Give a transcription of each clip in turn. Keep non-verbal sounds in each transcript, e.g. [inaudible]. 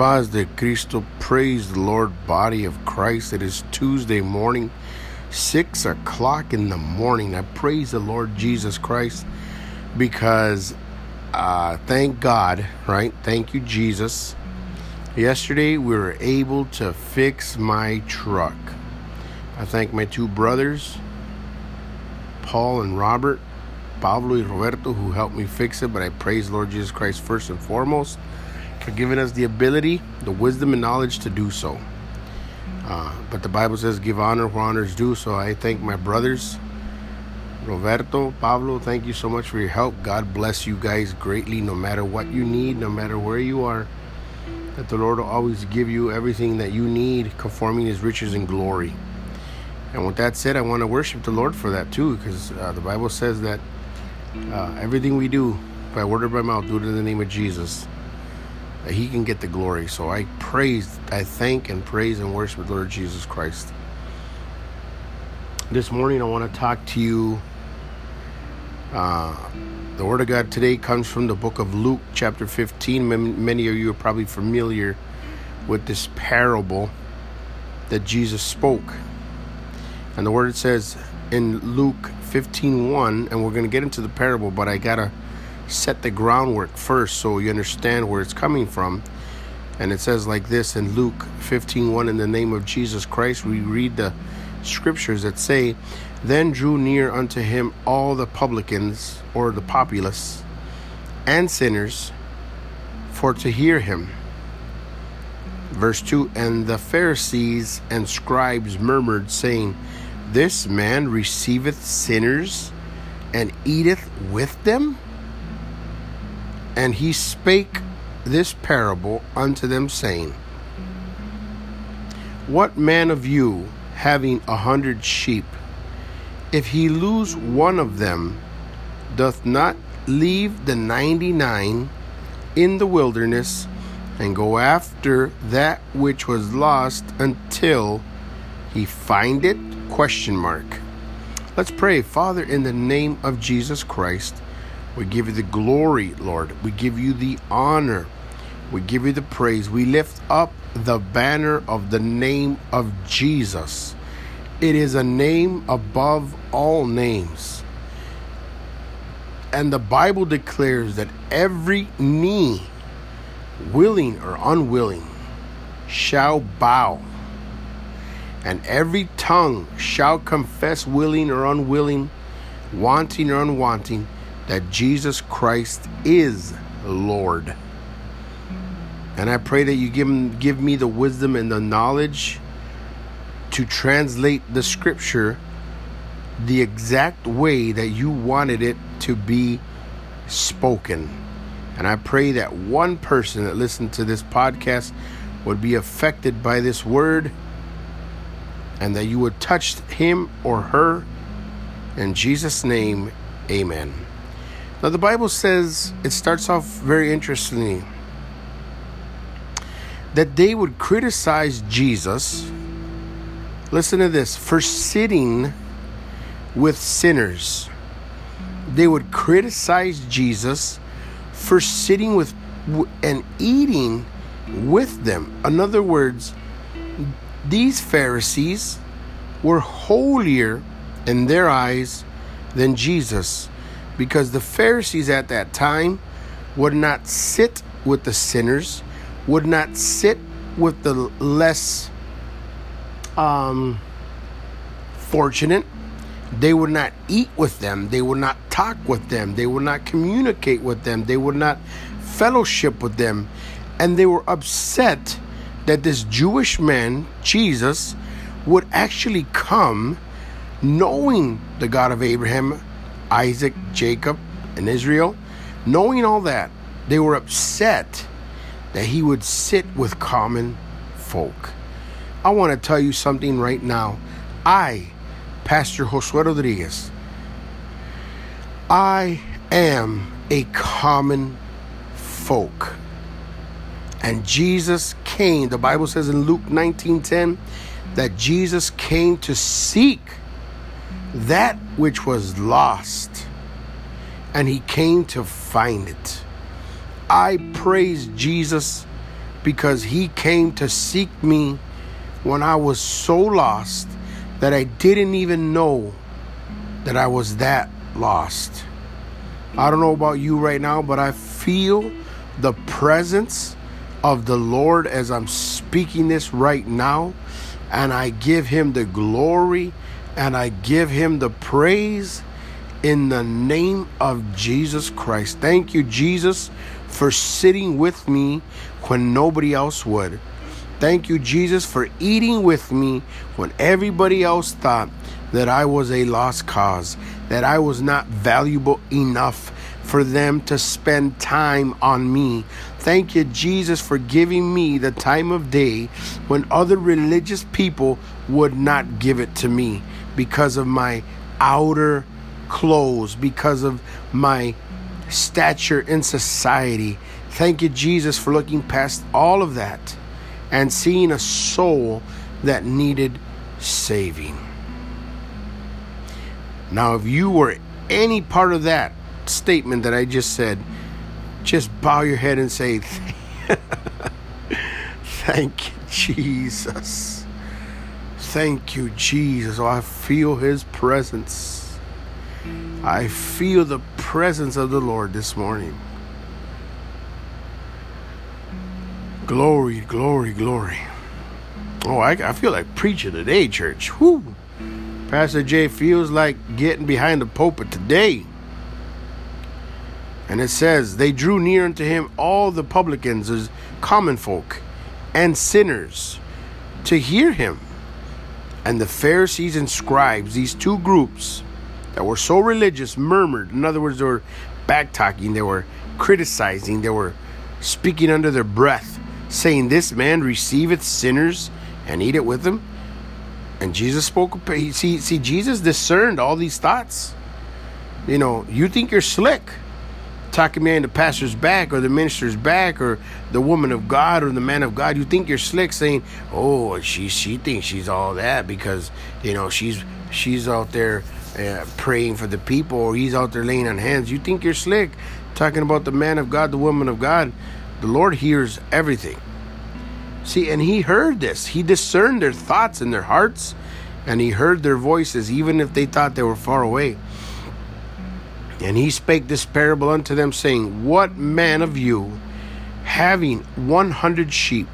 Paz de Cristo, praise the Lord, body of Christ. It is Tuesday morning, 6 o'clock in the morning. I praise the Lord Jesus Christ because uh, thank God, right? Thank you, Jesus. Yesterday we were able to fix my truck. I thank my two brothers, Paul and Robert, Pablo y Roberto, who helped me fix it, but I praise Lord Jesus Christ first and foremost for giving us the ability, the wisdom, and knowledge to do so. Uh, but the Bible says, give honor where honor is due. So I thank my brothers, Roberto, Pablo, thank you so much for your help. God bless you guys greatly, no matter what you need, no matter where you are. That the Lord will always give you everything that you need, conforming His riches and glory. And with that said, I want to worship the Lord for that too, because uh, the Bible says that uh, everything we do, by word or by mouth, do it in the name of Jesus that he can get the glory. So I praise, I thank and praise and worship the Lord Jesus Christ. This morning I want to talk to you. Uh, the Word of God today comes from the book of Luke, chapter 15. Many of you are probably familiar with this parable that Jesus spoke. And the Word says in Luke 15 1, and we're going to get into the parable, but I got to set the groundwork first so you understand where it's coming from. And it says like this in Luke 15:1 in the name of Jesus Christ we read the scriptures that say then drew near unto him all the publicans or the populace and sinners for to hear him. Verse 2 And the Pharisees and scribes murmured, saying, This man receiveth sinners and eateth with them? And he spake this parable unto them, saying, What man of you, having a hundred sheep, if he lose one of them, doth not leave the ninety nine in the wilderness and go after that which was lost until he find it? Question mark. Let's pray, Father, in the name of Jesus Christ. We give you the glory, Lord. We give you the honor. We give you the praise. We lift up the banner of the name of Jesus. It is a name above all names. And the Bible declares that every knee, willing or unwilling, shall bow, and every tongue shall confess, willing or unwilling, wanting or unwanting that Jesus Christ is Lord. And I pray that you give, give me the wisdom and the knowledge to translate the scripture the exact way that you wanted it to be spoken. And I pray that one person that listened to this podcast would be affected by this word and that you would touch him or her. In Jesus' name, amen. Now, the Bible says, it starts off very interestingly, that they would criticize Jesus. Listen to this for sitting with sinners. They would criticize Jesus for sitting with and eating with them. In other words, these Pharisees were holier in their eyes than Jesus because the Pharisees at that time would not sit with the sinners, would not sit with the less um, fortunate. They would not eat with them. They would not talk with them. They would not communicate with them. They would not fellowship with them. And they were upset that this Jewish man, Jesus, would actually come knowing the God of Abraham, Isaac, Jacob, and Israel, knowing all that, they were upset that he would sit with common folk. I want to tell you something right now. I, Pastor Josue Rodriguez, I am a common folk. And Jesus came, the Bible says in Luke 19:10 that Jesus came to seek that which was lost, and he came to find it. I praise Jesus because he came to seek me when I was so lost that I didn't even know that I was that lost. I don't know about you right now, but I feel the presence of the Lord as I'm speaking this right now. And I give him the glory and I give him the praise in the name of Jesus Christ. Thank you, Jesus, for sitting with me when nobody else would. Thank you, Jesus, for eating with me when everybody else thought that I was a lost cause, that I was not valuable enough for them to spend time on me. Thank you, Jesus, for giving me the time of day when other religious people would not give it to me because of my outer clothes, because of my stature in society. Thank you, Jesus, for looking past all of that and seeing a soul that needed saving. Now, if you were any part of that statement that I just said, just bow your head and say, [laughs] Thank you, Jesus. Thank you, Jesus. Oh, I feel His presence. I feel the presence of the Lord this morning. Glory, glory, glory. Oh, I, I feel like preaching today, church. Whoo. Pastor Jay feels like getting behind the pulpit today. And it says, They drew near unto him all the publicans, as common folk, and sinners, to hear him. And the Pharisees and scribes, these two groups that were so religious, murmured. In other words, they were back talking, they were criticizing, they were speaking under their breath, saying, This man receiveth sinners and eat it with them. And Jesus spoke. See, see, Jesus discerned all these thoughts. You know, you think you're slick, talking behind the pastor's back or the minister's back or the woman of God or the man of God. You think you're slick, saying, "Oh, she she thinks she's all that because you know she's she's out there uh, praying for the people or he's out there laying on hands." You think you're slick, talking about the man of God, the woman of God. The Lord hears everything. See, and he heard this. He discerned their thoughts and their hearts, and he heard their voices, even if they thought they were far away. And he spake this parable unto them, saying, What man of you, having one hundred sheep,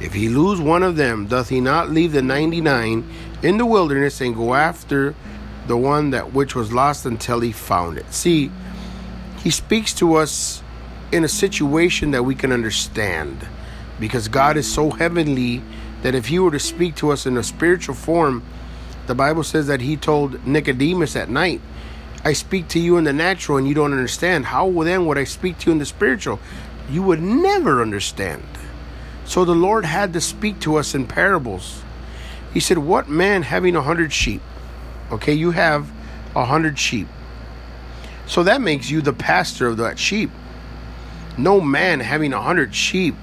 if he lose one of them, doth he not leave the ninety nine in the wilderness and go after the one that which was lost until he found it? See, he speaks to us in a situation that we can understand because God is so heavenly that if he were to speak to us in a spiritual form, the Bible says that he told Nicodemus at night, I speak to you in the natural and you don't understand. How then would I speak to you in the spiritual? You would never understand. So the Lord had to speak to us in parables. He said, What man having a hundred sheep? Okay, you have a hundred sheep. So that makes you the pastor of that sheep. No man having a hundred sheep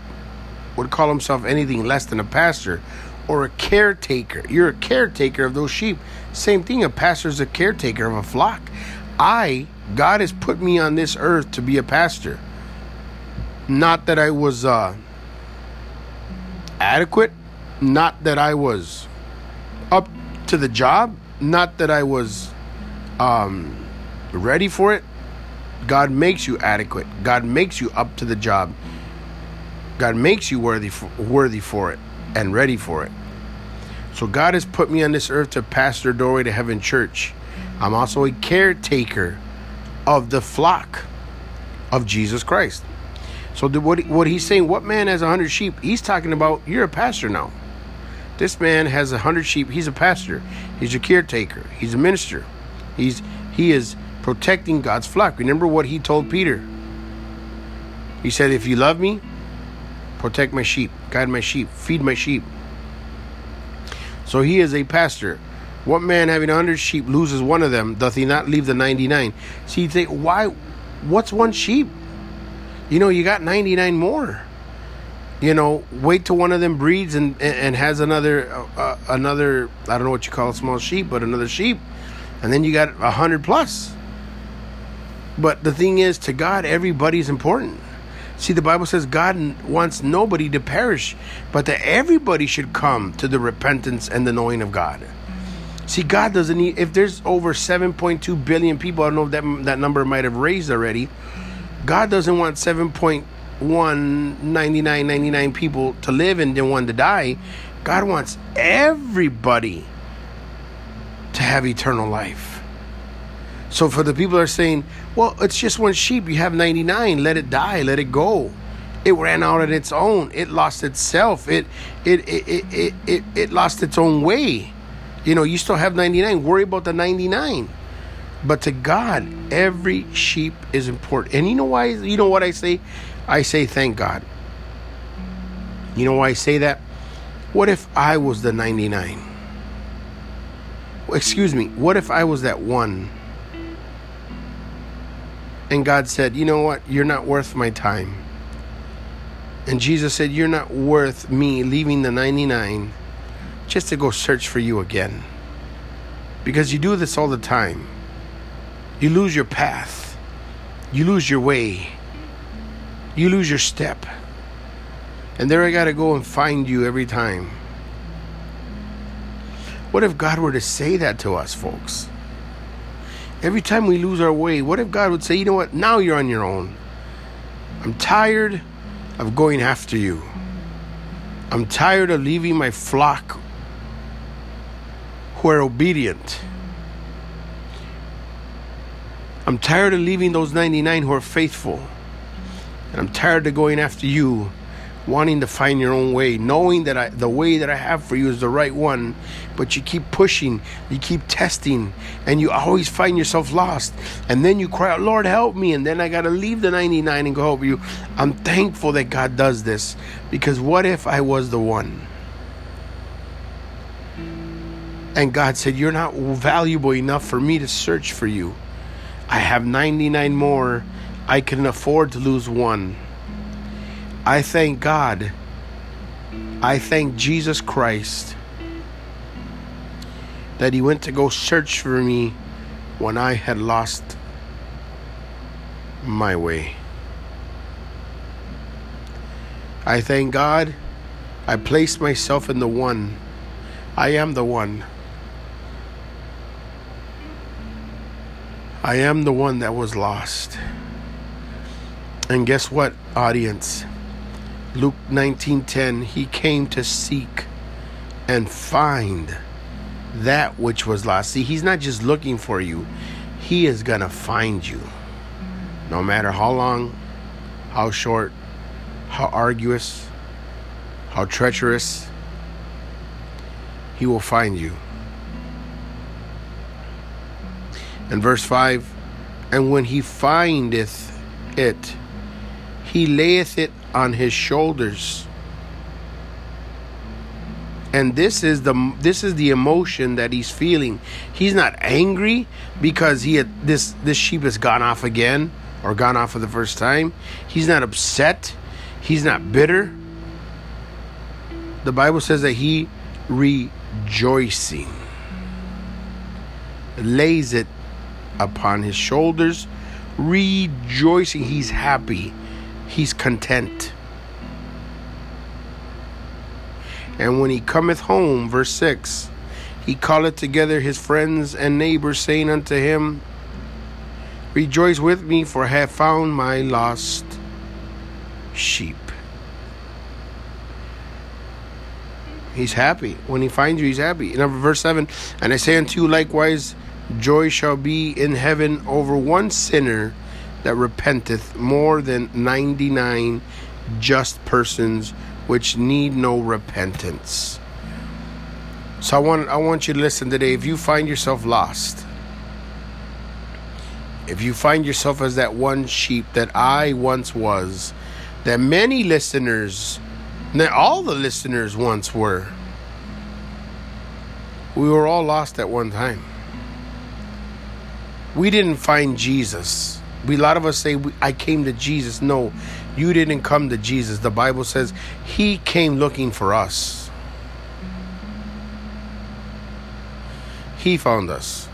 would call himself anything less than a pastor or a caretaker. You're a caretaker of those sheep. Same thing, a pastor is a caretaker of a flock. I, God has put me on this earth to be a pastor. Not that I was uh, adequate, not that I was up to the job, not that I was um, ready for it. God makes you adequate. God makes you up to the job. God makes you worthy for, worthy for it and ready for it. So God has put me on this earth to pastor Doorway to Heaven Church. I'm also a caretaker of the flock of Jesus Christ. So what what he's saying, what man has a hundred sheep? He's talking about you're a pastor now. This man has a hundred sheep. He's a pastor. He's a caretaker. He's a minister. He's he is protecting God's flock. Remember what he told Peter. He said, "If you love me, protect my sheep, guide my sheep, feed my sheep. So he is a pastor. What man having a hundred sheep loses one of them? Doth he not leave the ninety nine? See, you think, why? What's one sheep? You know, you got ninety nine more. You know, wait till one of them breeds and and has another uh, uh, another I don't know what you call a small sheep, but another sheep, and then you got a hundred plus. But the thing is, to God, everybody's important. See, the Bible says God wants nobody to perish, but that everybody should come to the repentance and the knowing of God. See, God doesn't need, if there's over 7.2 billion people, I don't know if that, that number might have raised already. God doesn't want 7.1, 99, 99 people to live and then one to die. God wants everybody to have eternal life. So for the people that are saying, well, it's just one sheep, you have 99, let it die, let it go. It ran out on its own. It lost itself. It it it it it, it, it lost its own way. You know, you still have 99. Worry about the 99. But to God, every sheep is important. And you know why? You know what I say? I say thank God. You know why I say that? What if I was the 99? Excuse me. What if I was that one? And God said, You know what? You're not worth my time. And Jesus said, You're not worth me leaving the 99 just to go search for you again. Because you do this all the time. You lose your path, you lose your way, you lose your step. And there I got to go and find you every time. What if God were to say that to us, folks? Every time we lose our way, what if God would say, you know what, now you're on your own? I'm tired of going after you. I'm tired of leaving my flock who are obedient. I'm tired of leaving those 99 who are faithful. And I'm tired of going after you, wanting to find your own way, knowing that I, the way that I have for you is the right one, but you keep pushing, you keep testing, and you always find yourself lost. And then you cry out, Lord, help me. And then I got to leave the 99 and go help you. I'm thankful that God does this because what if I was the one? And God said, You're not valuable enough for me to search for you. I have 99 more. I can afford to lose one. I thank God. I thank Jesus Christ that He went to go search for me when I had lost my way. I thank God I placed myself in the one. I am the one. I am the one that was lost. And guess what, audience? Luke 19:10, he came to seek and find that which was lost. See, he's not just looking for you. He is going to find you. No matter how long, how short, how arduous, how treacherous, he will find you. And verse 5 And when he findeth it, he layeth it on his shoulders. And this is the this is the emotion that he's feeling. He's not angry because he had this this sheep has gone off again or gone off for the first time. He's not upset. He's not bitter. The Bible says that he rejoicing lays it upon his shoulders, rejoicing. He's happy, he's content. And when he cometh home, verse 6, he calleth together his friends and neighbors, saying unto him, Rejoice with me, for I have found my lost sheep. He's happy. When he finds you, he's happy. Number verse 7 And I say unto you likewise, Joy shall be in heaven over one sinner that repenteth more than 99 just persons which need no repentance. So I want I want you to listen today. If you find yourself lost, if you find yourself as that one sheep that I once was, that many listeners, that all the listeners once were, we were all lost at one time we didn't find Jesus. We, a lot of us say, I came to Jesus. No, you didn't come to Jesus. The Bible says He came looking for us. He found us.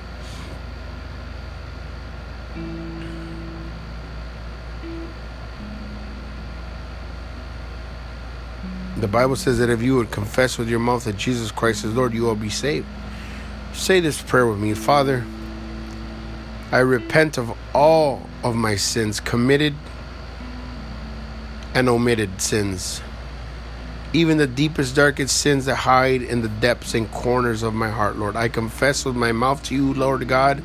The Bible says that if you would confess with your mouth that Jesus Christ is Lord, you will be saved. Say this prayer with me Father, I repent of all of my sins, committed and omitted sins, even the deepest, darkest sins that hide in the depths and corners of my heart, Lord. I confess with my mouth to you, Lord God,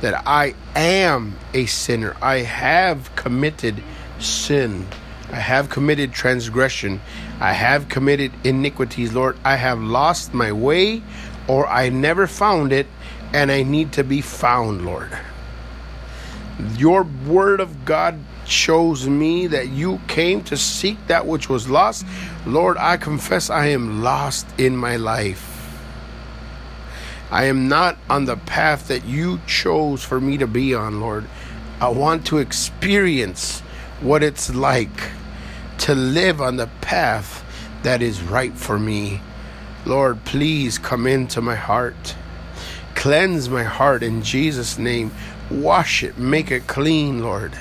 that I am a sinner. I have committed sin. I have committed transgression. I have committed iniquities, Lord. I have lost my way or I never found it and I need to be found, Lord. Your word of God shows me that you came to seek that which was lost. Lord, I confess I am lost in my life. I am not on the path that you chose for me to be on, Lord. I want to experience what it's like to live on the path that is right for me. Lord, please come into my heart. Cleanse my heart in Jesus' name. Wash it, make it clean, Lord.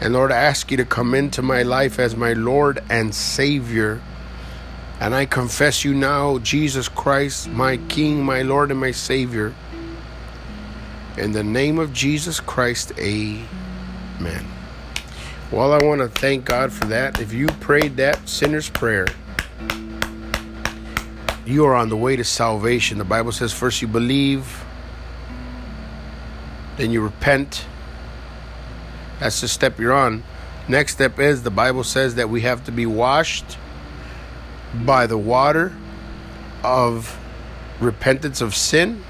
And Lord, I ask you to come into my life as my Lord and Savior. And I confess you now, Jesus Christ, my King, my Lord, and my Savior. In the name of Jesus Christ, amen. Well, I want to thank God for that. If you prayed that sinner's prayer, you are on the way to salvation. The Bible says first you believe, then you repent. That's the step you're on. Next step is the Bible says that we have to be washed by the water of repentance of sin.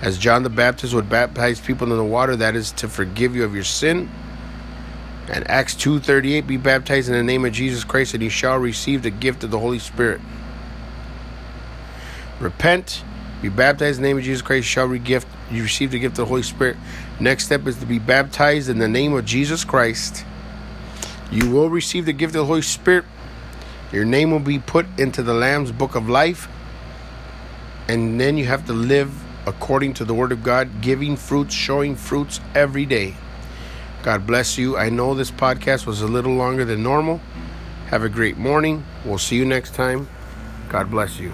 As John the Baptist would baptize people in the water, that is to forgive you of your sin. And Acts 2:38 be baptized in the name of Jesus Christ and you shall receive the gift of the Holy Spirit. Repent, be baptized in the name of Jesus Christ, shall we gift you receive the gift of the Holy Spirit. Next step is to be baptized in the name of Jesus Christ. You will receive the gift of the Holy Spirit. Your name will be put into the Lamb's book of life. And then you have to live according to the Word of God, giving fruits, showing fruits every day. God bless you. I know this podcast was a little longer than normal. Have a great morning. We'll see you next time. God bless you.